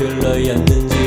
흘러였는지